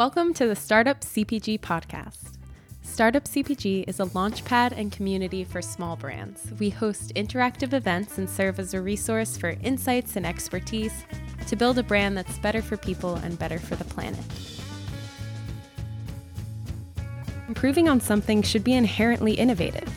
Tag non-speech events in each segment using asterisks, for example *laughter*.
Welcome to the Startup CPG podcast. Startup CPG is a launchpad and community for small brands. We host interactive events and serve as a resource for insights and expertise to build a brand that's better for people and better for the planet. Improving on something should be inherently innovative.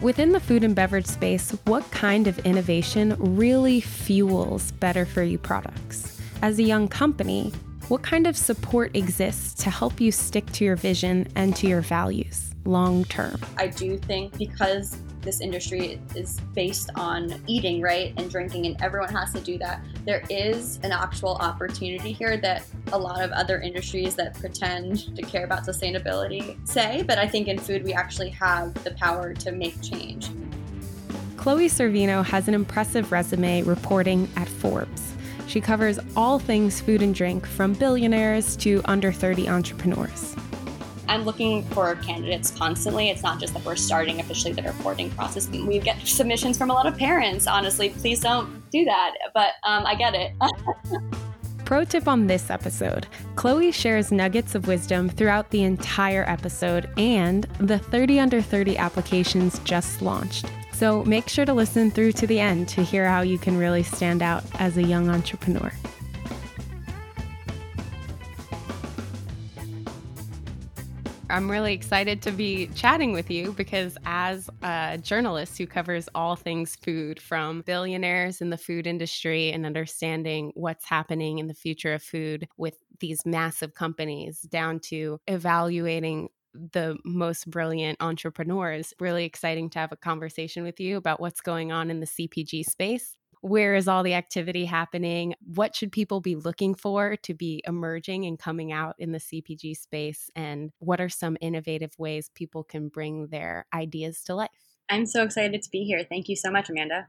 Within the food and beverage space, what kind of innovation really fuels better for you products? As a young company, what kind of support exists to help you stick to your vision and to your values long term? I do think because this industry is based on eating, right, and drinking, and everyone has to do that. There is an actual opportunity here that a lot of other industries that pretend to care about sustainability say, but I think in food we actually have the power to make change. Chloe Sorvino has an impressive resume reporting at Forbes. She covers all things food and drink, from billionaires to under 30 entrepreneurs. I'm looking for candidates constantly. It's not just that we're starting officially the reporting process. We get submissions from a lot of parents, honestly. Please don't do that, but um, I get it. *laughs* Pro tip on this episode Chloe shares nuggets of wisdom throughout the entire episode and the 30 under 30 applications just launched. So make sure to listen through to the end to hear how you can really stand out as a young entrepreneur. I'm really excited to be chatting with you because, as a journalist who covers all things food, from billionaires in the food industry and understanding what's happening in the future of food with these massive companies, down to evaluating the most brilliant entrepreneurs. Really exciting to have a conversation with you about what's going on in the CPG space. Where is all the activity happening? What should people be looking for to be emerging and coming out in the CPG space? And what are some innovative ways people can bring their ideas to life? I'm so excited to be here. Thank you so much, Amanda.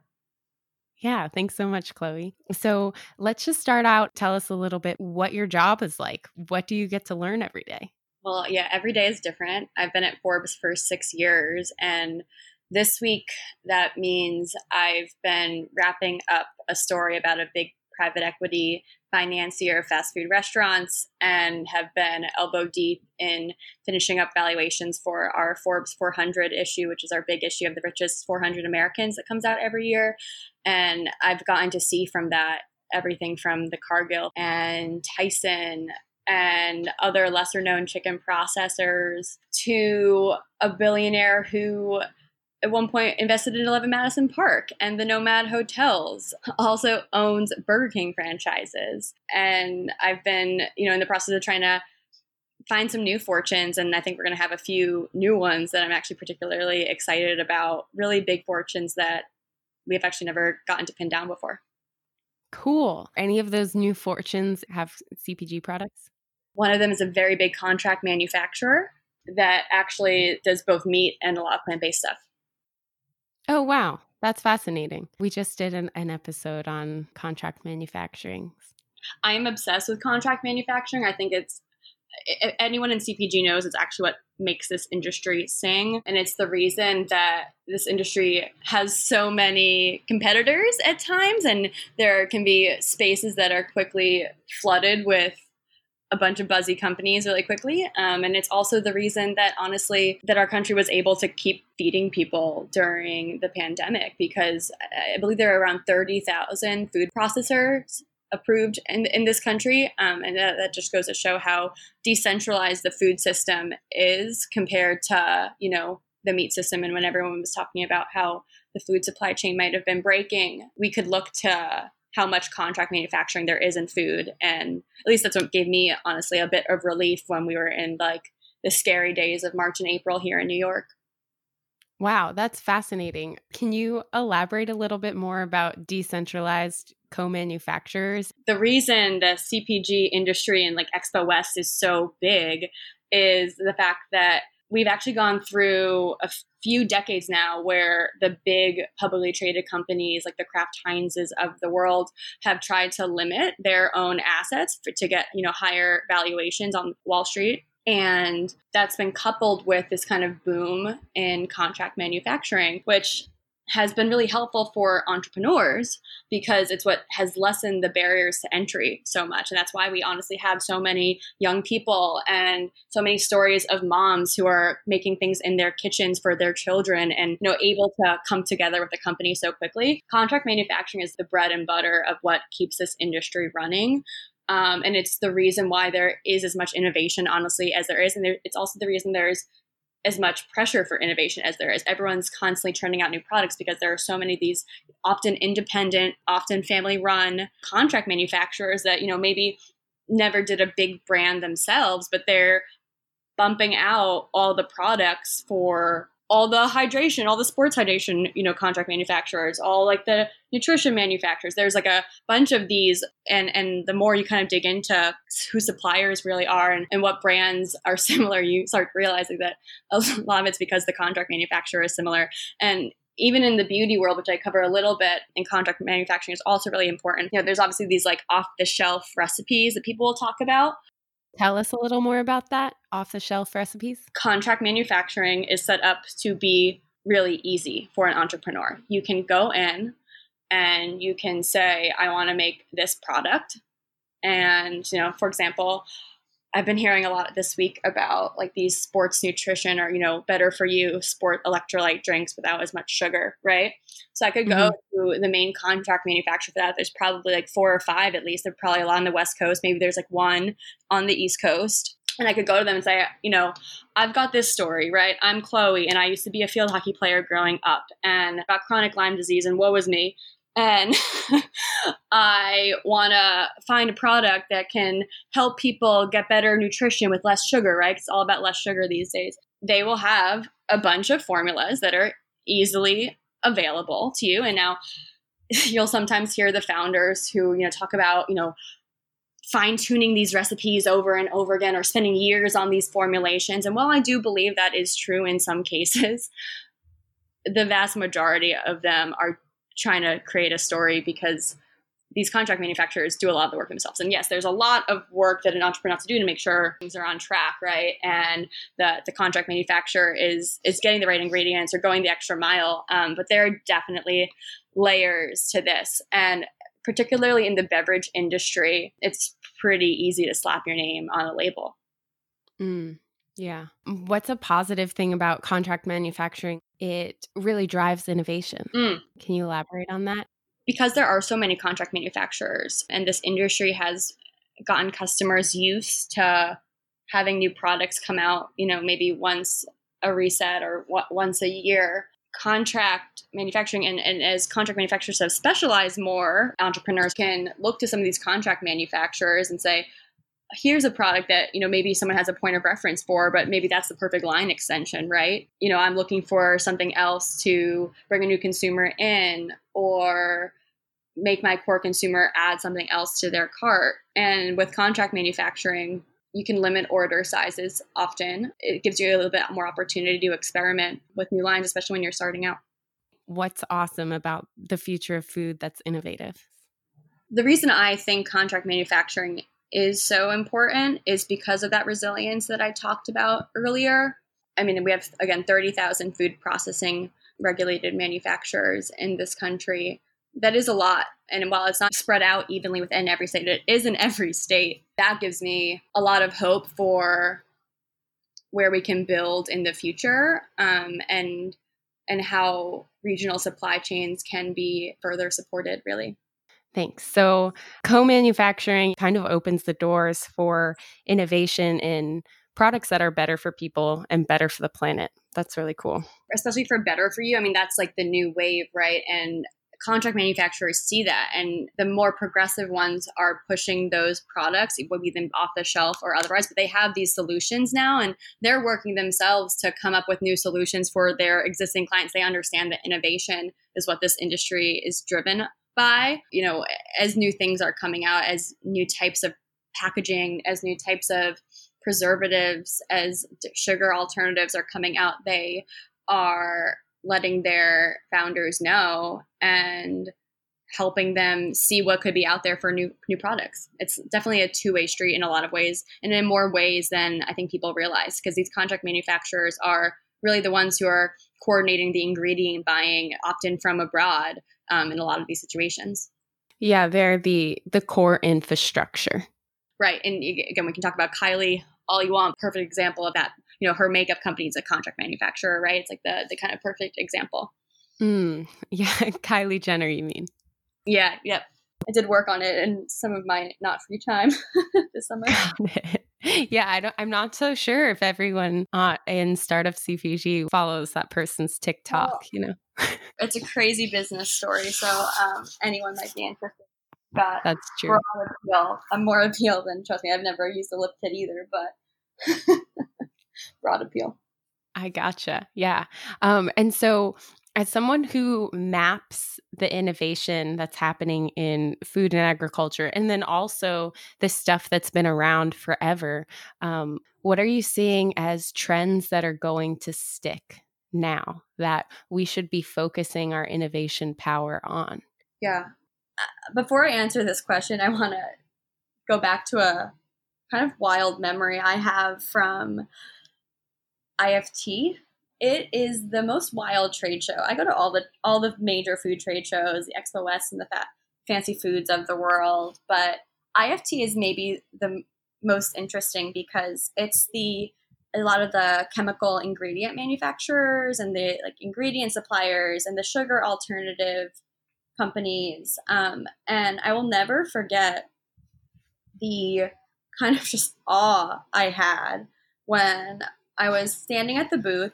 Yeah, thanks so much, Chloe. So let's just start out. Tell us a little bit what your job is like. What do you get to learn every day? Well, yeah, every day is different. I've been at Forbes for six years, and this week that means I've been wrapping up a story about a big private equity financier of fast food restaurants and have been elbow deep in finishing up valuations for our Forbes 400 issue, which is our big issue of the richest 400 Americans that comes out every year. And I've gotten to see from that everything from the Cargill and Tyson and other lesser known chicken processors to a billionaire who at one point invested in 11 Madison Park and the Nomad Hotels also owns Burger King franchises and I've been you know in the process of trying to find some new fortunes and I think we're going to have a few new ones that I'm actually particularly excited about really big fortunes that we've actually never gotten to pin down before. Cool. Any of those new fortunes have CPG products? One of them is a very big contract manufacturer that actually does both meat and a lot of plant based stuff. Oh, wow. That's fascinating. We just did an, an episode on contract manufacturing. I am obsessed with contract manufacturing. I think it's anyone in CPG knows it's actually what makes this industry sing. And it's the reason that this industry has so many competitors at times. And there can be spaces that are quickly flooded with a bunch of buzzy companies really quickly. Um, and it's also the reason that honestly that our country was able to keep feeding people during the pandemic because I believe there are around 30,000 food processors approved in, in this country. Um, and that, that just goes to show how decentralized the food system is compared to, you know, the meat system. And when everyone was talking about how the food supply chain might have been breaking, we could look to how much contract manufacturing there is in food. And at least that's what gave me, honestly, a bit of relief when we were in like the scary days of March and April here in New York. Wow, that's fascinating. Can you elaborate a little bit more about decentralized co manufacturers? The reason the CPG industry and like Expo West is so big is the fact that we've actually gone through a few decades now where the big publicly traded companies like the Kraft Heinzes of the world have tried to limit their own assets for, to get you know higher valuations on Wall Street. And that's been coupled with this kind of boom in contract manufacturing which has been really helpful for entrepreneurs because it's what has lessened the barriers to entry so much. And that's why we honestly have so many young people and so many stories of moms who are making things in their kitchens for their children and you know able to come together with the company so quickly. Contract manufacturing is the bread and butter of what keeps this industry running. Um, and it's the reason why there is as much innovation, honestly, as there is. And there, it's also the reason there's as much pressure for innovation as there is. Everyone's constantly churning out new products because there are so many of these often independent, often family run contract manufacturers that, you know, maybe never did a big brand themselves, but they're bumping out all the products for all the hydration, all the sports hydration, you know, contract manufacturers, all like the nutrition manufacturers. There's like a bunch of these, and and the more you kind of dig into who suppliers really are and, and what brands are *laughs* similar, you start realizing that a lot of it's because the contract manufacturer is similar. And even in the beauty world, which I cover a little bit in contract manufacturing, is also really important. You know, there's obviously these like off the shelf recipes that people will talk about, Tell us a little more about that off the shelf recipes. Contract manufacturing is set up to be really easy for an entrepreneur. You can go in and you can say, I want to make this product. And, you know, for example, I've been hearing a lot this week about like these sports nutrition or, you know, better for you sport electrolyte drinks without as much sugar, right? So I could go mm-hmm. to the main contract manufacturer for that. There's probably like four or five at least. There's probably a lot on the West Coast. Maybe there's like one on the East Coast. And I could go to them and say, you know, I've got this story, right? I'm Chloe, and I used to be a field hockey player growing up, and got chronic Lyme disease, and woe was me and *laughs* I want to find a product that can help people get better nutrition with less sugar, right? It's all about less sugar these days. They will have a bunch of formulas that are easily available to you. And now *laughs* you'll sometimes hear the founders who, you know, talk about, you know, fine tuning these recipes over and over again or spending years on these formulations. And while I do believe that is true in some *laughs* cases, the vast majority of them are trying to create a story because these contract manufacturers do a lot of the work themselves. And yes, there's a lot of work that an entrepreneur has to do to make sure things are on track, right? And that the contract manufacturer is is getting the right ingredients or going the extra mile. Um, but there are definitely layers to this, and particularly in the beverage industry, it's pretty easy to slap your name on a label. Mm. Yeah. What's a positive thing about contract manufacturing? It really drives innovation. Mm. Can you elaborate on that? Because there are so many contract manufacturers and this industry has gotten customers used to having new products come out, you know, maybe once a reset or once a year. Contract manufacturing and, and as contract manufacturers have specialized more, entrepreneurs can look to some of these contract manufacturers and say, here's a product that you know maybe someone has a point of reference for but maybe that's the perfect line extension right? You know i'm looking for something else to bring a new consumer in or make my core consumer add something else to their cart. And with contract manufacturing you can limit order sizes often. It gives you a little bit more opportunity to experiment with new lines especially when you're starting out. What's awesome about the future of food that's innovative? The reason I think contract manufacturing is so important is because of that resilience that I talked about earlier. I mean, we have, again, 30,000 food processing regulated manufacturers in this country. That is a lot. And while it's not spread out evenly within every state, it is in every state. That gives me a lot of hope for where we can build in the future um, and and how regional supply chains can be further supported really Thanks. So, co manufacturing kind of opens the doors for innovation in products that are better for people and better for the planet. That's really cool. Especially for better for you. I mean, that's like the new wave, right? And contract manufacturers see that. And the more progressive ones are pushing those products, it would be them off the shelf or otherwise, but they have these solutions now and they're working themselves to come up with new solutions for their existing clients. They understand that innovation is what this industry is driven by, you know, as new things are coming out, as new types of packaging, as new types of preservatives, as sugar alternatives are coming out, they are letting their founders know and helping them see what could be out there for new new products. It's definitely a two-way street in a lot of ways and in more ways than I think people realize because these contract manufacturers are really the ones who are coordinating the ingredient buying opt in from abroad um, in a lot of these situations. Yeah, they're the the core infrastructure. Right. And again, we can talk about Kylie all you want. Perfect example of that. You know, her makeup company is a contract manufacturer, right? It's like the the kind of perfect example. Mm, *laughs* yeah, Kylie Jenner, you mean? Yeah, yep. I did work on it in some of my not free time *laughs* this summer. *laughs* yeah, I don't, I'm not so sure if everyone uh, in startup CPG follows that person's TikTok. Oh, you know, it's a crazy business story, so um, anyone might be interested. But that's true. Broad appeal. I'm more appeal than trust me. I've never used a lip kit either, but *laughs* broad appeal. I gotcha. Yeah. Um, and so as someone who maps the innovation that's happening in food and agriculture and then also the stuff that's been around forever um, what are you seeing as trends that are going to stick now that we should be focusing our innovation power on? Yeah. Uh, before i answer this question i want to go back to a kind of wild memory i have from ift it is the most wild trade show. I go to all the all the major food trade shows, the Expo West and the fancy foods of the world, but IFT is maybe the most interesting because it's the a lot of the chemical ingredient manufacturers and the like ingredient suppliers and the sugar alternative companies. Um, and I will never forget the kind of just awe I had when I was standing at the booth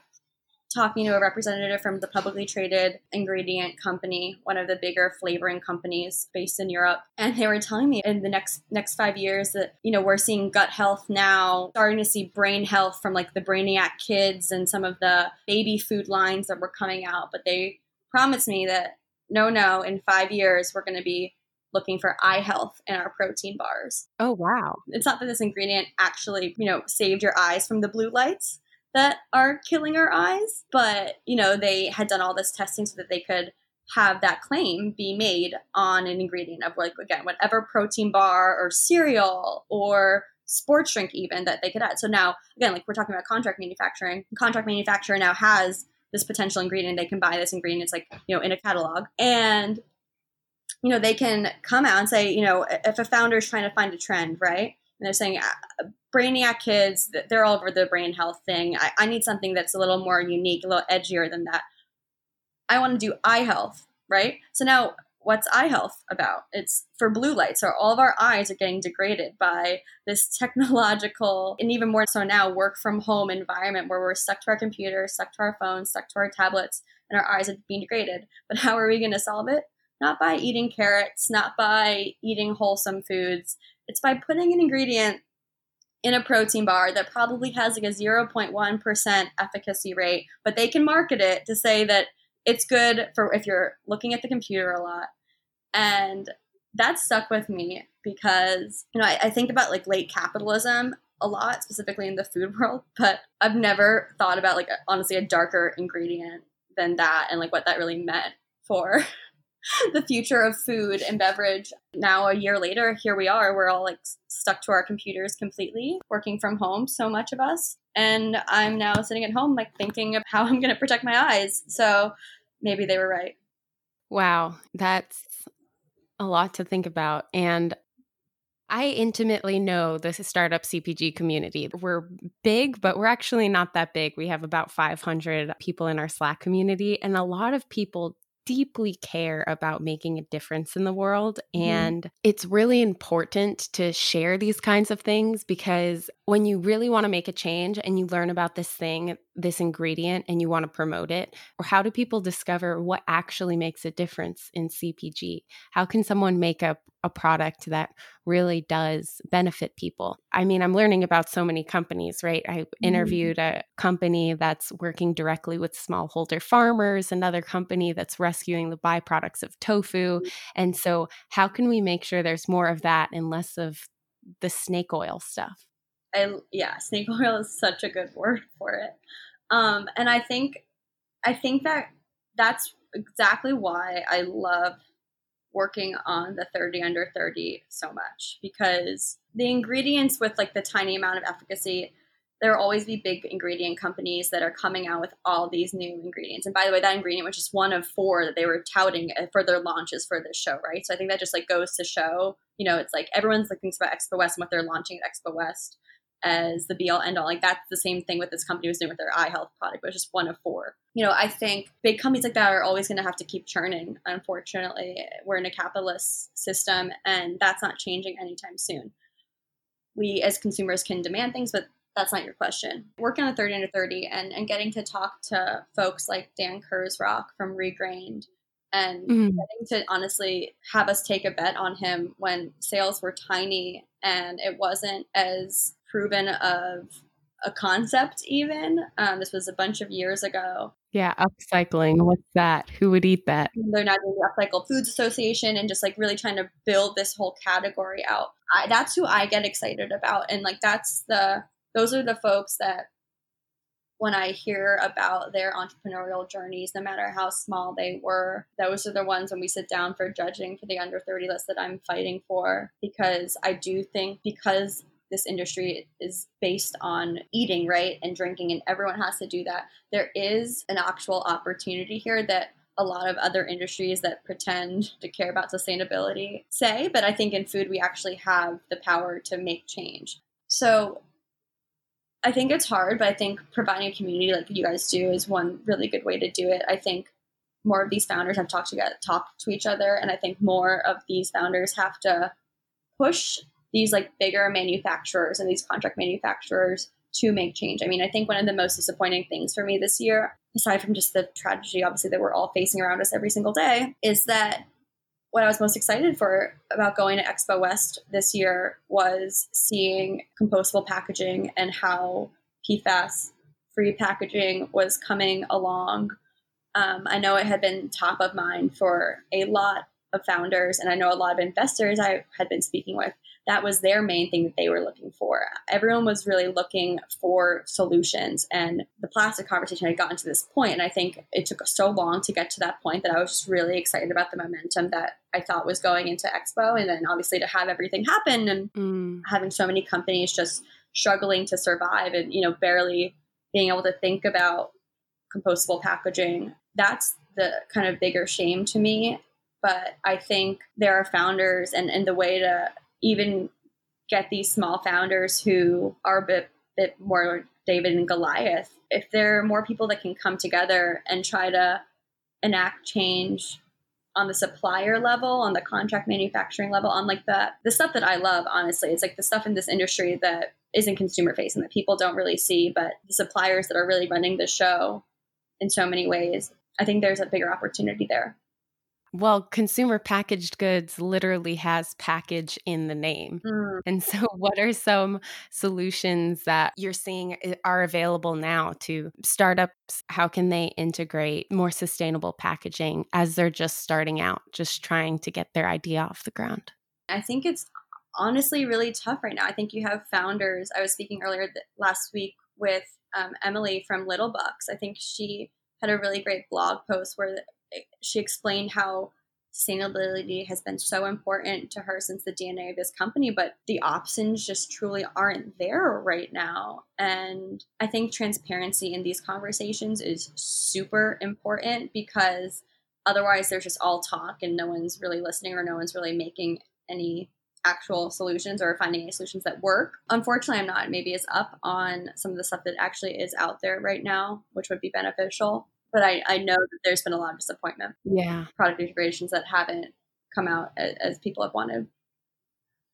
talking to a representative from the publicly traded ingredient company, one of the bigger flavoring companies based in Europe, and they were telling me in the next next 5 years that you know we're seeing gut health now, starting to see brain health from like the Brainiac kids and some of the baby food lines that were coming out, but they promised me that no no in 5 years we're going to be looking for eye health in our protein bars. Oh wow. It's not that this ingredient actually, you know, saved your eyes from the blue lights, that are killing our eyes. But, you know, they had done all this testing so that they could have that claim be made on an ingredient of like again whatever protein bar or cereal or sports drink even that they could add. So now again like we're talking about contract manufacturing. Contract manufacturer now has this potential ingredient. They can buy this ingredient. It's like, you know, in a catalog. And you know, they can come out and say, you know, if a founder is trying to find a trend, right? And they're saying uh, brainiac kids they're all over the brain health thing. I, I need something that's a little more unique a little edgier than that. I want to do eye health right? So now what's eye health about? It's for blue light so all of our eyes are getting degraded by this *laughs* technological and even more so now work from home environment where we're stuck to our computers stuck to our phones stuck to our tablets and our eyes are being degraded. But how are we going to solve it? Not by eating carrots not by eating wholesome foods it's by putting an ingredient in a protein bar that probably has like a 0.1% efficacy rate, but they can market it to say that it's good for if you're looking at the computer a lot. And that stuck with me because, you know, I, I think about like late capitalism a lot, specifically in the food *laughs* world, but I've never thought about like honestly a darker ingredient than that and like what that really meant for *laughs* the future of food and beverage. Now, a year later, here we are. We're all like stuck to our computers completely, working from home, so much of us. And I'm now sitting at home, like thinking of how I'm going to protect my eyes. So maybe they were right. Wow. That's a lot to think about. And I intimately know the startup CPG community. We're big, but we're actually not that big. We have about 500 people in our Slack community, and a lot of people deeply care about making a difference in the world. Mm-hmm. And it's really important to share these kinds of things because when you really want to make a change and you learn about this thing, this ingredient, and you want to promote it, or how do people discover what actually makes a difference in CPG? How can someone make a, a product that really does benefit people? I mean, I'm learning about so many companies, right? I mm-hmm. interviewed a company that's working directly with smallholder farmers, another company that's rescuing the byproducts of tofu. And so, how can we make sure there's more of that and less of the snake oil stuff? I yeah, snake *laughs* oil is such a good word for it. Um, and I think I think that that's exactly why I love working on the 30 under 30 so much because the ingredients with like the tiny amount of efficacy there will always be big ingredient companies that are coming out with all these new ingredients. And by the way, that ingredient was just one of four that they were touting uh, for their launches for this show, right? So I think that just like goes to show, you know, it's like everyone's looking about Expo West and what they're launching at Expo West as the be all end all. Like that's the same thing with this company was doing with their eye health product, but it's just one of four. You know, I think big companies like that are always going to have to keep churning. Unfortunately, we're in a capitalist system, and that's not changing anytime soon. We as consumers can demand things, but that's not your question. Working on 30 under 30 and, and getting to talk to folks like Dan Kurzrock from Regrained and mm-hmm. getting to honestly have us take a bet on him when sales were tiny and it wasn't as proven of a concept even. Um, this was a bunch of years ago. Yeah, upcycling. What's that? Who would eat that? They're now doing the Upcycle Foods Association and just like really trying to build this whole category out. I, that's who I get excited about, and like that's the those are the folks that when I hear about their entrepreneurial journeys, no matter how small they were, those are the ones when we sit down for judging for the under 30 list that I'm fighting for. Because I do think, because this industry is based on eating, right, and drinking, and everyone has to do that, there is an actual opportunity here that a lot of other industries that pretend to care about sustainability say, but I think in food we actually have the power to make change. So I think it's hard, but I think providing a community like you guys do is one really good way to do it. I think more of these founders have talked to talk to each other, and I think more of these founders have to push these like bigger manufacturers and these contract manufacturers to make change. I mean, I think one of the most disappointing things for me this year, aside from just the tragedy obviously that we're all facing around us every single day, is that what I was most excited for about going to Expo West this year was seeing compostable packaging and how PFAS free packaging was coming along. Um, I know it had been top of mind for a lot of founders, and I know a lot of investors I had been speaking with that was their main thing that they were looking for. Everyone was really looking for solutions, and the plastic conversation had gotten to this point, and I think it took so long to get to that point that I was just really excited about the momentum that I thought was going into Expo, and then obviously to have everything happen and mm. having so many companies just struggling to survive and you know barely being able to think about compostable packaging. That's the kind of bigger shame to me but I think there are founders and, and the way to even get these small founders who are a bit, bit more David and Goliath, if there are more people that can come together and try to enact change on the supplier level, on the contract manufacturing level, on like the the stuff that I love, honestly. It's like the stuff in this industry that isn't consumer facing that people don't really see, but the suppliers that are really running the show in so many ways. I think there's a bigger opportunity there. Well, consumer packaged goods literally has package in the name. Mm. And so, *laughs* what are some solutions that you're seeing eh, are available now to startups? How can they integrate more sustainable packaging as they're just starting out, just trying to get their idea off the ground? I think it's honestly really tough right now. I think you have founders. I was speaking earlier th- last week with um, Emily from Lil Bucks. I think she had a really great blog post where she explained how sustainability has been so important to her since the DNA of this company, but the options just truly aren't there right now. And I think transparency in these conversations is super important because otherwise there's just all talk and no one's really listening or no one's really making any actual solutions or finding any solutions that work. Unfortunately, I'm not maybe as up on some of the stuff that actually is out there right now, which would be beneficial but I, I know that there's been a lot of disappointment. Yeah. Product integrations that haven't come out as, as people have wanted.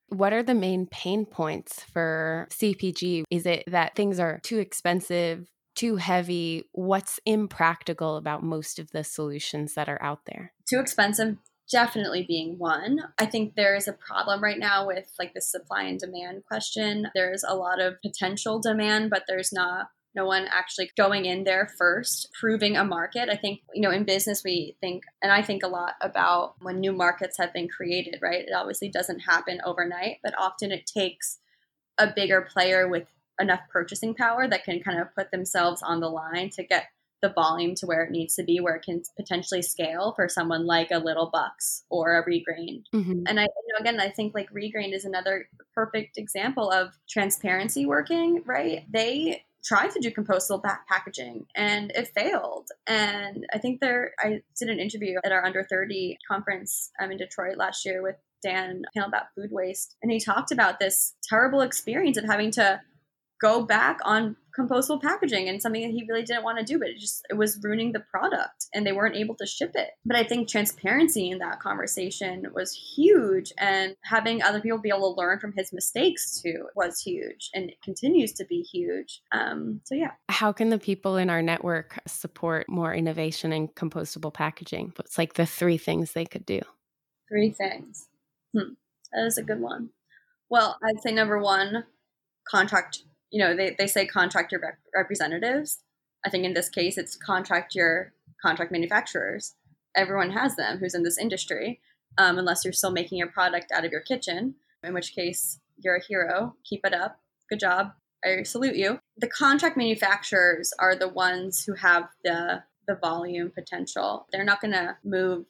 What are the main pain points for CPG? Is it that things are too expensive, too heavy? What's impractical about most of the solutions that are out there? Too expensive, definitely being one. I think there is a problem right now with like the supply and demand question. There's a lot of potential demand, but there's not no one actually going in there first, proving a market. I think, you know, in business, we think, and I think a lot about when new markets have been created, right? It obviously doesn't happen overnight, but often it takes a bigger player with enough purchasing power that can kind of put themselves on the line to get the volume to where it needs to be, where it can potentially scale for someone like a Lil Bucks or a Regrain. Mm-hmm. And I, you know, again, I think like Regrain is another perfect example of transparency working. Right? They tried to do compostable packaging and it failed. And I think there, I did an interview at our under 30 conference um, in Detroit last year with Dan panel about food waste. And he talked about this terrible experience of having to go back on compostable packaging and something that he really didn't want to do but it just it was ruining the product and they weren't able to ship it. But i think transparency in that conversation was huge and having other people be able to learn from his mistakes too was huge and it continues to be huge. Um, so yeah. How can the people in our network support more innovation in compostable packaging? What's like the three things they could do? Three things. Hmm. that is a good one. Well i'd say number one contract you know, they, they say contract your rep- representatives. I think in this case, it's contract your contract manufacturers. Everyone has them who's in this industry, um, unless you're still making your product out of your kitchen, in which case you're a hero. Keep it up. Good job. I salute you. The contract manufacturers are the ones who have the the volume potential. They're not going to move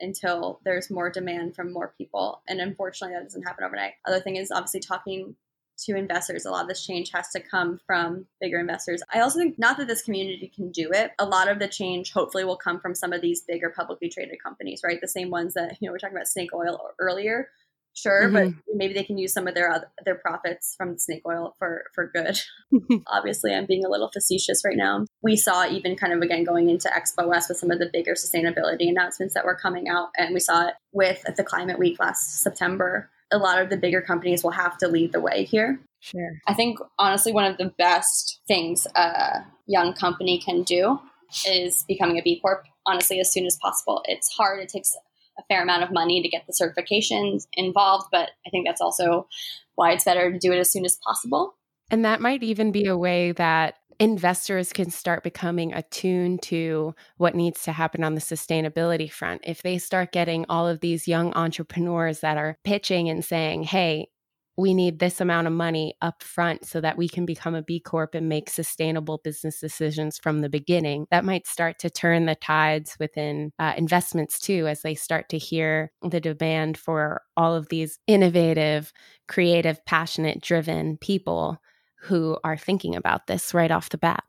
until there's more demand from more people. And unfortunately, that doesn't happen overnight. Other thing is obviously talking to investors. A lot of this change has to come from bigger investors. I also think not that this community can do it. A lot of the change hopefully will come from some of these bigger publicly traded companies, right? The same ones that, you know, we're talking about snake oil earlier. Sure, mm-hmm. but maybe they can use some of their other, their profits from snake oil for for good. *laughs* Obviously, I'm being a little facetious right now. We saw even kind of again going into Expo West with some of the bigger sustainability announcements that were coming out, and we saw it with the Climate Week last September a lot of the bigger companies will have to lead the way here. Sure. I think honestly, one of the best things a young company can do is becoming a B Corp, honestly, as soon as possible. It's hard, it takes a fair amount of money to get the certifications involved, but I think that's also why it's better to do it as soon as possible. And that might even be a way that investors can start becoming attuned to what needs to happen on the sustainability front. If they start getting all of these young entrepreneurs that are pitching and saying, hey, we need this amount of money up front so that we can become a B Corp and make sustainable business decisions from the beginning. That might start to turn the tides within uh, investments too, as they start to hear the demand for all of these innovative, creative, passionate, driven people who are thinking about this right off the bat.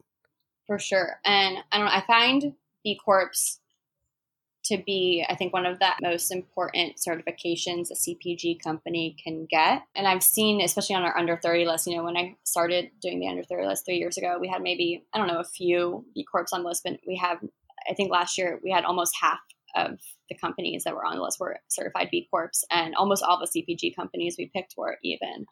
For sure. And I don't I find B Corps to be, I think, one of the most important certifications a CPG company can get. And I've seen, especially on our under 30 list, you know, when I started doing the under 30 list three years ago, we had maybe, I don't know, a few B Corps on the list, but we have, I think last year we had almost half of the companies that were on the list were certified B Corps, and almost all the CPG companies we picked were even.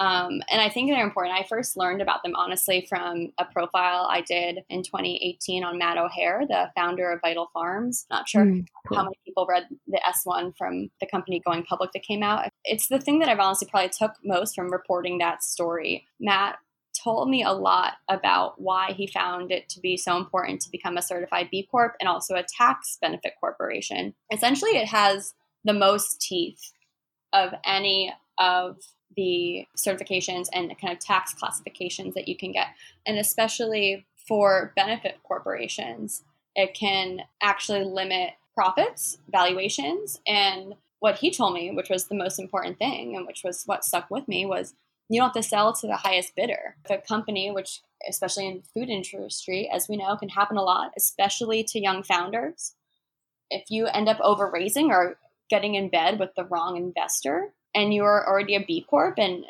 Um, and I think they're important. I first learned about them honestly from a profile I did in 2018 on Matt O'Hayer, the founder of Vital Farms. Not sure mm, cool. how many people read the S1 from the company going public that came out. It's the thing that I've honestly probably took most from reporting that story. Matt told me a lot about why he found it to be so important to become a certified B Corp and also a tax benefit corporation. Essentially, it has the most teeth of any of the certifications and the kind of tax classifications that you can get. And especially for benefit corporations, it can actually limit profits, valuations. And what he told me, which was the most important thing and which was what stuck with me, was you don't have to sell to the highest bidder. A company, which especially in food industry, as we know, can happen a lot, especially to young founders. If you end up over raising or getting in bed with the wrong investor, and you're already a B Corp and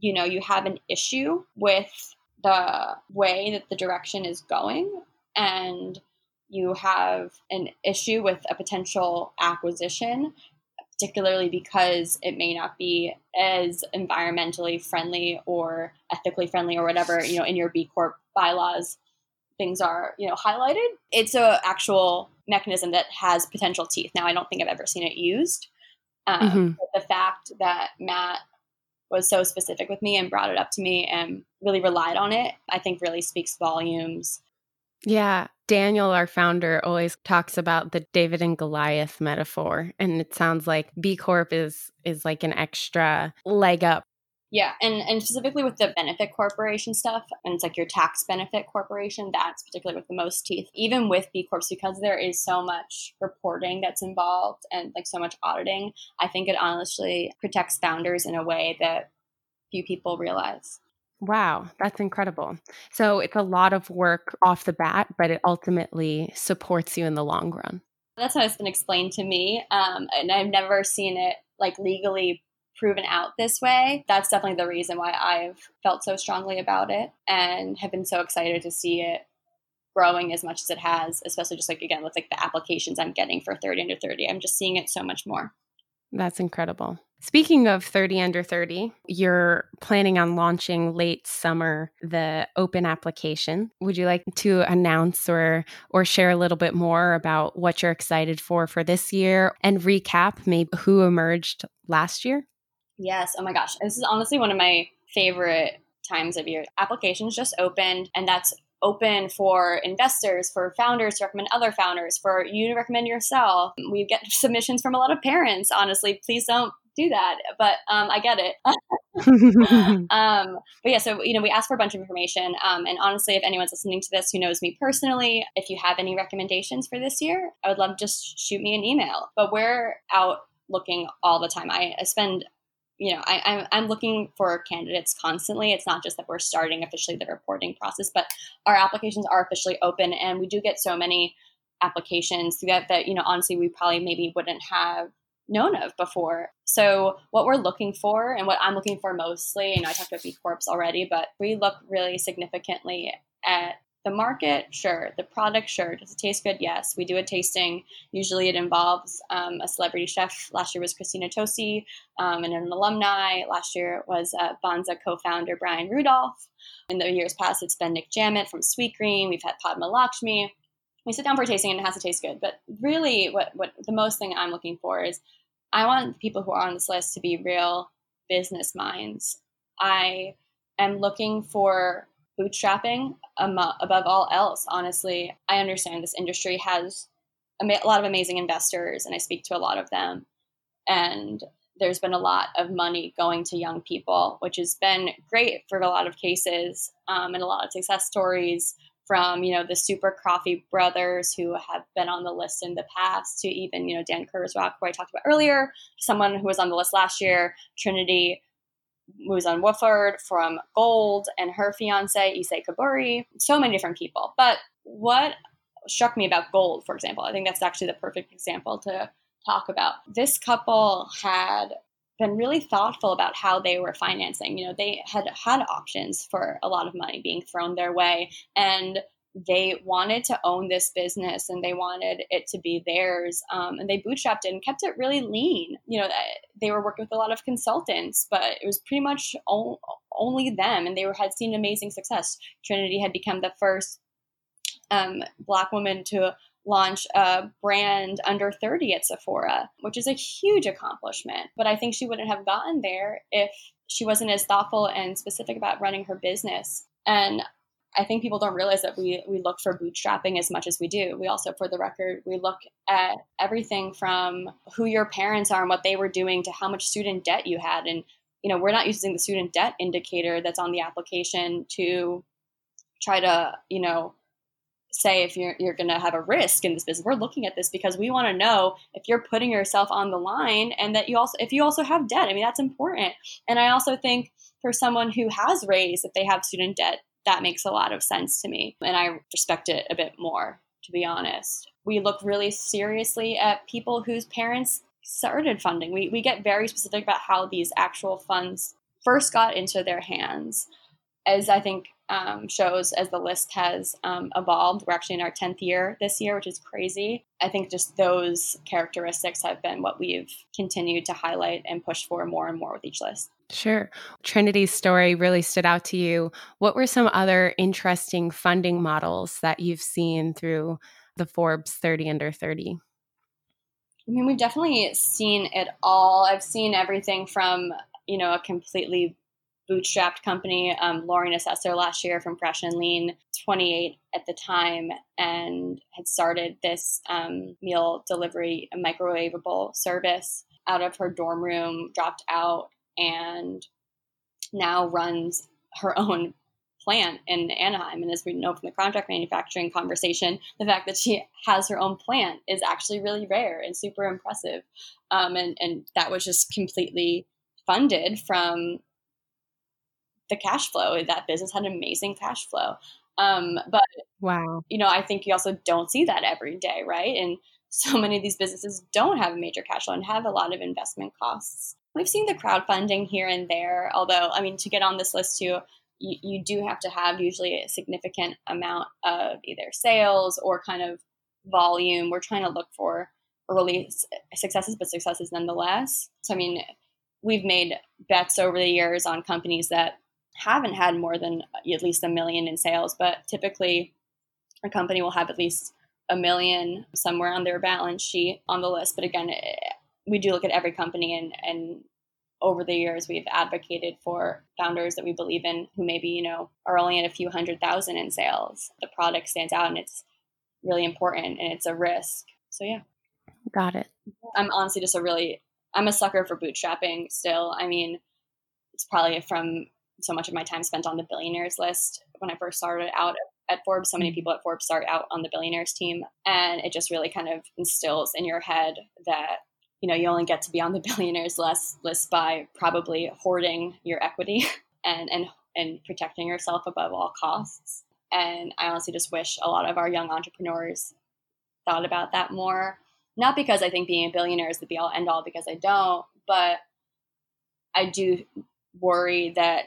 you know you have an issue with the way that the direction is going and you have an issue with a potential acquisition particularly because it may not be as environmentally friendly or ethically friendly or whatever you know in your b corp bylaws things are you know highlighted. It's a actual mechanism that has potential teeth. Now i don't think i've ever seen it used um, mm-hmm. The fact that Matt was so specific with me and brought it up to me and really relied on it, I think really speaks volumes. Yeah. Daniel, our founder, always talks about the David and Goliath metaphor. And it sounds like B Corp is is like an extra leg up Yeah, and and specifically with the benefit corporation stuff, and it's like your tax benefit corporation, that's particularly with the most teeth. Even with B Corps, because there is so much reporting that's involved and like so much auditing, I think it honestly protects founders in a way that few people realize. Wow, that's incredible. So it's a lot of work off the bat, but it ultimately supports you in the long run. That's how it's been explained to me. Um, and I've never seen it like legally proven out this way. That's definitely the reason why I've felt so strongly about it and have been so excited to see it growing as much as it has, especially just like again with like the applications I'm getting for 30 under 30. I'm just seeing it so much more. That's incredible. Speaking of 30 under 30, you're planning on launching late summer the open application. Would you like to announce or or share a little bit more about what you're excited for for this year and recap maybe who emerged last year? Yes. Oh my gosh. This is honestly one of my favorite times of year. Applications just opened and that's open for investors, for founders to recommend other founders, for you to recommend yourself. We get *laughs* submissions from a lot of parents, honestly. Please don't do that, but um, I get it. *laughs* *laughs* um, but yeah, so you know, we asked for a bunch of information, um, and honestly, if anyone's listening to this who knows me personally, if you have any recommendations for this year, I would love just shoot me an email. But we're out looking all the time. I, I spend you know, I, I'm, I'm looking for candidates constantly. It's not just that we're starting officially the reporting process, but our applications are officially open, and we do get so many applications that that you know honestly we probably maybe wouldn't have known of before. So what we're looking for and what I'm looking for mostly, you know, I talked about B Corps already, but we look really significantly at the market, sure. The product, sure. Does it taste good? Yes. We do a tasting. Usually it involves um, a celebrity chef. Last year was Christina Tosi um, and an alumni. Last year was uh, Banza co founder Brian Rudolph. In the years past, it's been Nick Jammet from Sweetgreen. We've had Padma Lakshmi. We sit down for a tasting and it has to taste good. But really, what, what the most thing I'm looking for is I want people who are on this list to be real business minds. I am looking for bootstrapping above all else, honestly. I understand this industry has a lot of amazing investors, and I speak to a lot of them. And there's been a lot of money going to young people, which has been great for a lot of cases um, and a lot of success stories from you know the super coffee brothers who have been on the list in the past to even you know dan kurzrock who i talked about earlier someone who was on the list last year trinity Mouzon Wofford from Golde and her fiance Issey Kobori, so many different people. But what struck me about Golde, for example, I think that's actually the perfect example to talk about. This couple had been really thoughtful about how they were financing. You know, they had had options for a lot of money being thrown their way, and they wanted to own this business and they wanted it to be theirs. Um, and they bootstrapped it and kept it really lean. You know, they were working with a lot of consultants, but it was pretty much only them, and they were, had seen amazing success. Trinity had become the first um, black woman to launch a brand under 30 at Sephora, which is a huge accomplishment. But I think she wouldn't have gotten there if she wasn't as thoughtful and specific about running her business. And I think people don't realize that we we look for bootstrapping as much as we do. We also, for the record, we look at everything from who your parents are and what they were doing to how much student debt you had. And you know, we're not using the student debt indicator that's on the application to try to you know say if you're you're going to have a risk in this business. We're looking at this because we want to know if you're putting yourself on the line and that you also if you also have debt. I mean, that's important. And I also think for someone who has raised if they have student debt, that makes a lot of sense to me and I respect it a bit more to be honest. We look really seriously at people whose parents started funding. We we get very specific about how these actual funds first got into their hands. As I think um, shows as the list has um, evolved. We're actually in our 10th year this year, which is crazy. I think just those characteristics have been what we've continued to highlight and push for more and more with each list. Sure. Trinity's story really stood out to you. What were some other interesting funding models that you've seen through the Forbes 30 under 30? I mean, we've definitely seen it all. I've seen everything from, you know, a completely bootstrapped company. Um, Laureen Asseo last year from Fresh and Lean, 28 at the time, and had started this um, meal delivery microwavable service out of her dorm room, dropped out, and now runs her own plant in Anaheim. And as we know from the contract manufacturing conversation, the fact that she has her own plant is actually really rare and super impressive. Um, and, and that was just completely funded from the cash flow. That business had amazing cash flow. Um, but wow, you know, I think you also don't see that every day, right? And so many of these businesses don't have a major cash flow and have a lot of investment costs. We've seen the crowdfunding here and there, although I mean, to get on this list too, you, you do have to have usually a significant amount of either sales or kind of volume. We're trying to look for early successes, but successes nonetheless. So, I mean, we've made bets over the years on companies that haven't had more than uh, at least a million in sales, but typically a company will have at least a million somewhere on their balance sheet on the list. But again, eh, we do look at every company and, and over the years we've advocated for founders that we believe in who maybe you know are only at a few hundred thousand in sales. The product stands out and it's really important and it's a risk. So yeah. Got it. I'm honestly just a really i'm a sucker for bootstrapping still. I mean it's probably from so much of my time spent on the billionaires list. When i first started out at forbes so many mm-hmm. people at forbes start out on the billionaires team and it just really kind of instills in your head that you know you only get to be on the *laughs* billionaires list list by probably hoarding your equity *laughs* and and and protecting yourself above all costs. And i honestly just wish a lot of our young entrepreneurs thought about that more. Not because i think being a billionaire is the be all end all because i don't but i do worry that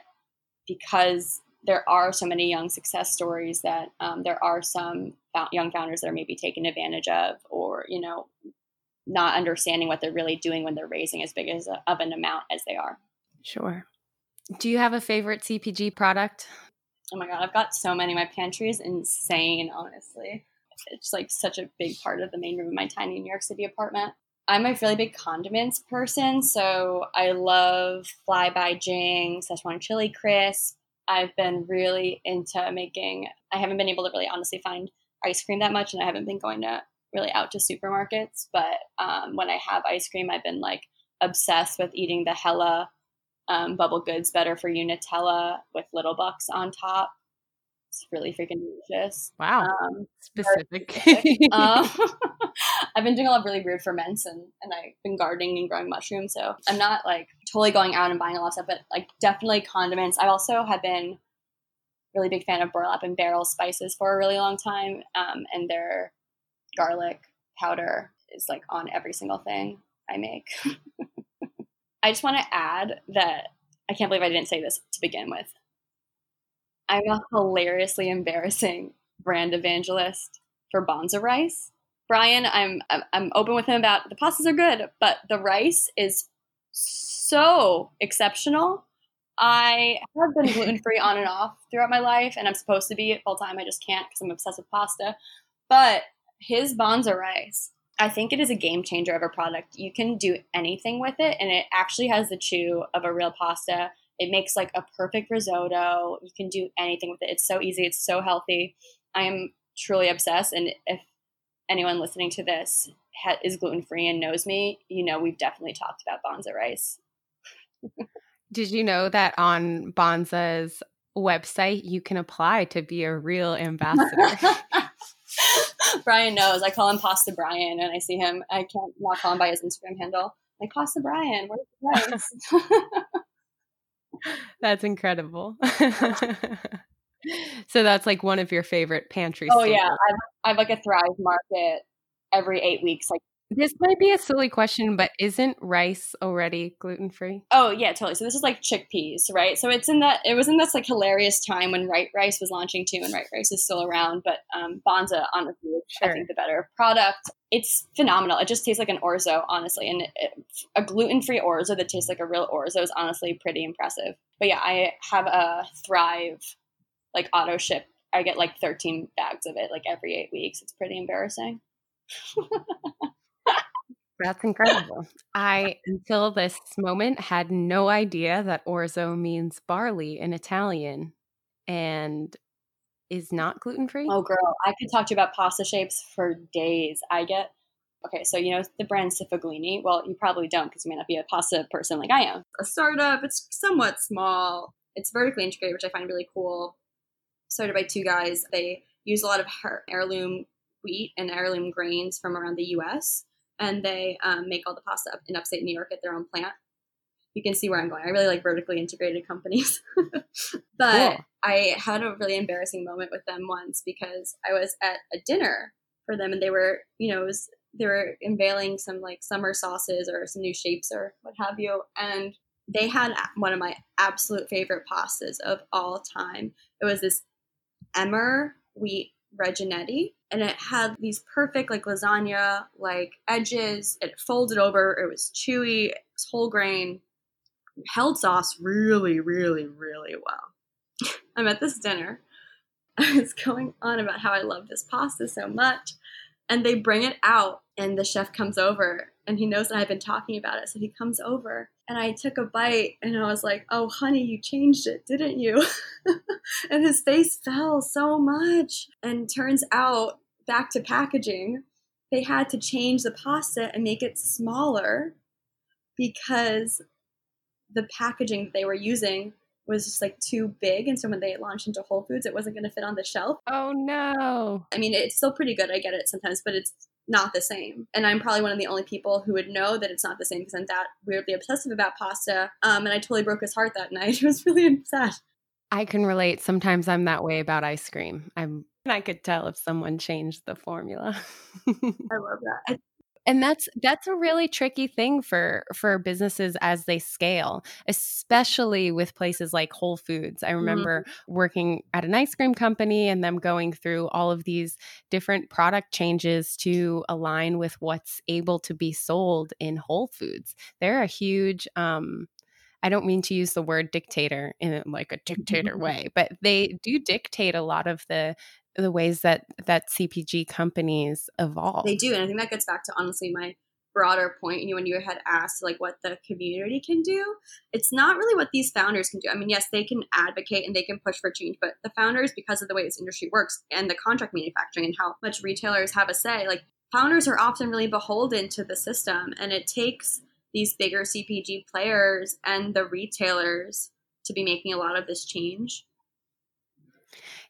because there are so many young success stories that um, there are some young founders that are maybe taken advantage of or you know not understanding what they're really doing when they're raising as big as a, of an amount as they are. Sure. Do you have a favorite CPG product? Oh my god, I've got so many. My pantry is insane, honestly. It's like such a big part of the main room of my tiny New York City apartment. I'm a really big condiments person, so I love Fly by Jing, Szechuan chili crisp. I've been really into making. I haven't been able to really honestly find ice cream that much, and I haven't been going to really out to supermarkets, but um, when I have ice cream, I've been like obsessed with eating the Hella um, Bubble Goods Better for You Nutella with Lil Bucks on top. It's really freaking delicious. Wow, um, specific. *laughs* um, *laughs* I've been doing a lot of really weird ferments, and and I've been gardening and growing mushrooms. So I'm not like totally going out and buying a lot of stuff, but like definitely condiments. I also have been really big fan of burlap and barrel spices for a really long time, um, and they're garlic powder is like on every single thing I make. *laughs* I just want to add that I can't believe I didn't say this to begin with. I'm a hilariously embarrassing brand evangelist for Banza rice. Brian, I'm I'm open with him about the pastas are good, but the rice is so exceptional. I have been gluten free on and off throughout my life, and I'm supposed to be full time. I just can't because I'm obsessed with pasta. But his Banza rice, I think it is a game changer of a product. You can do anything with it, and it actually has the chew of a real pasta. It makes like a perfect risotto. You can do anything with it. It's so easy. It's so healthy. I am truly obsessed. And if anyone listening to this ha- is gluten free and knows me, you know we've definitely talked about Banza rice. Did you know that on Banza's website you can apply to be a real ambassador? *laughs* *laughs* Brian knows. I call him Pasta Brian, and I see him. I can't not call him by his Instagram handle. Like Pasta Brian, where's the rice? *laughs* that's incredible. *laughs* so that's like one of your favorite pantry. Oh staples. yeah, I've, I've like a Thrive Market every eight weeks. Like this might be a silly question, but isn't rice already gluten free? Oh yeah, totally. So this is like chickpeas, right? So it's in that it was in this like hilarious time when Right Rice was launching too, and Right Rice is still around, but um, Banza honestly is sure. I think the better product. It's phenomenal. It just tastes like an orzo, honestly, and it, a gluten free orzo that tastes like a real orzo is honestly pretty impressive. But yeah, I have a Thrive like auto ship. I get like 13 bags of it like every eight weeks. It's pretty embarrassing. *laughs* That's incredible. I, until this moment, had no idea that orzo means barley in Italian and is not gluten free. Oh, girl, I could talk to you about pasta shapes for days. I get Okay, so you know the brand Sfoglini. Well, you probably don't because you may not be a pasta person like I am. A startup. It's somewhat small. It's vertically integrated, which I find really cool. Started by two guys. They use a lot of heirloom wheat and heirloom grains from around the U.S. and they um, make all the pasta up in upstate New York at their own plant. You can see where I'm going. I really like vertically integrated companies. *laughs* but cool. I had a really embarrassing moment with them once because I was at a dinner for them and they were, you know, was, they were unveiling some like summer sauces or some new shapes or what have you. And they had one of my absolute favorite pastas of all time. It was this Emmer wheat reginetti and it had these perfect like lasagna like edges. It folded over. It was chewy. It was whole grain. Held sauce really really really well. *laughs* I'm at this dinner. *laughs* I was going on about how i love this pasta so much. And they bring it out and the chef comes over and he knows that I've been talking about it. So he comes over and I took a bite and I was like, Oh, honey, you changed it, didn't you? *laughs* and his face fell so much. And turns out, back to packaging, they had to change the pasta and make it smaller because the packaging that they were using was just like too big. And so when they launched into Whole Foods, it wasn't going to fit on the shelf. Oh no. I mean, it's still pretty good. I get it sometimes, but it's not the same. And I'm probably one of the only people who would know that it's not the same because I'm that weirdly obsessive about pasta. Um, and I totally broke his heart that night. *laughs* It was really sad. I can relate. Sometimes I'm that way about ice cream. I'm I could tell if someone changed the formula. *laughs* I love that. I and that's that's a really tricky thing for for businesses as they scale especially with places like whole foods i remember mm-hmm. working at an ice cream company and them going through all of these different product changes to align with what's able to be sold in whole foods they're a huge um I don't mean to use the word dictator in like a *laughs* dictator way, but they do dictate a lot of the the ways that that CPG companies evolve. They do, and I think that gets back to honestly my broader point. You know, when you had asked like what the community can do, it's not really what these founders can do. I mean, yes, they can advocate and they can push for change, but the founders, because of the way this industry works and the contract manufacturing and how much retailers have a say, like founders are often really beholden to the system, and it takes these bigger CPG players and the retailers to be making a lot of this change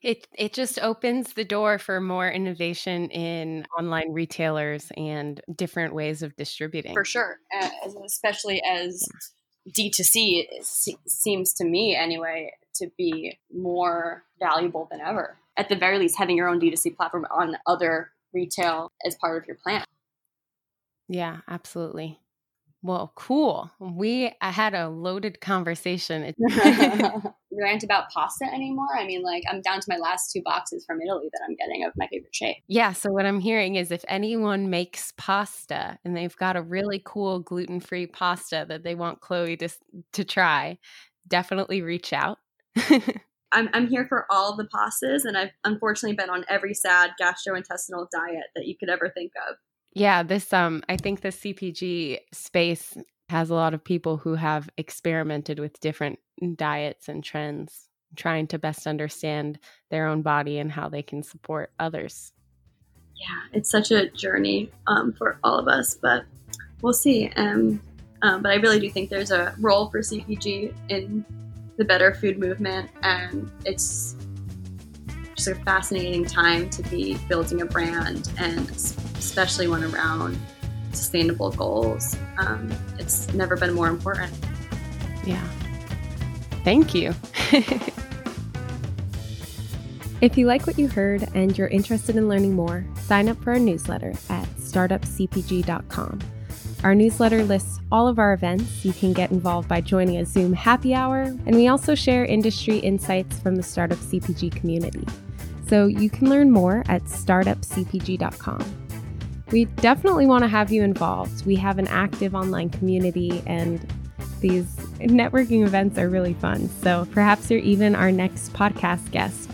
it it just opens the door for more innovation in online retailers and different ways of distributing. For sure, especially as D2C seems to me anyway to be more valuable than ever. At the very least, having your own D2C platform on other retail as part of your plan. Yeah, absolutely. Well, cool. We I had a loaded conversation. *laughs* *laughs* *laughs* rant about pasta anymore. I mean, like I'm down to my last two boxes from Italy that I'm getting of my favorite shape. Yeah. So what I'm hearing is if anyone makes pasta and they've got a really cool gluten free pasta that they want Chloe to to try, definitely reach out. *laughs* I'm, I'm here for all the pastas, and I've unfortunately been on every sad gastrointestinal diet that you could ever think of. Yeah, this um I think the CPG space has a lot of people who have experimented with different diets and trends, trying to best understand their own body and how they can support others. Yeah, it's such a journey um, for all of us, but we'll see. Um, um, but I really do think there's a role for CPG in the better food movement, and it's just a fascinating time to be building a brand, and especially one around sustainable goals. Um, it's never been more important. Yeah. Thank you. *laughs* if you like what you heard and you're interested in learning more, sign up for our newsletter at startupcpg.com. Our newsletter lists all of our events. You can get involved by joining a Zoom happy hour, and we also share industry insights from the startup CPG community. So you can learn more at startupcpg.com. We definitely want to have you involved. We have an active online community, and these networking events are really fun. So perhaps you're even our next podcast guest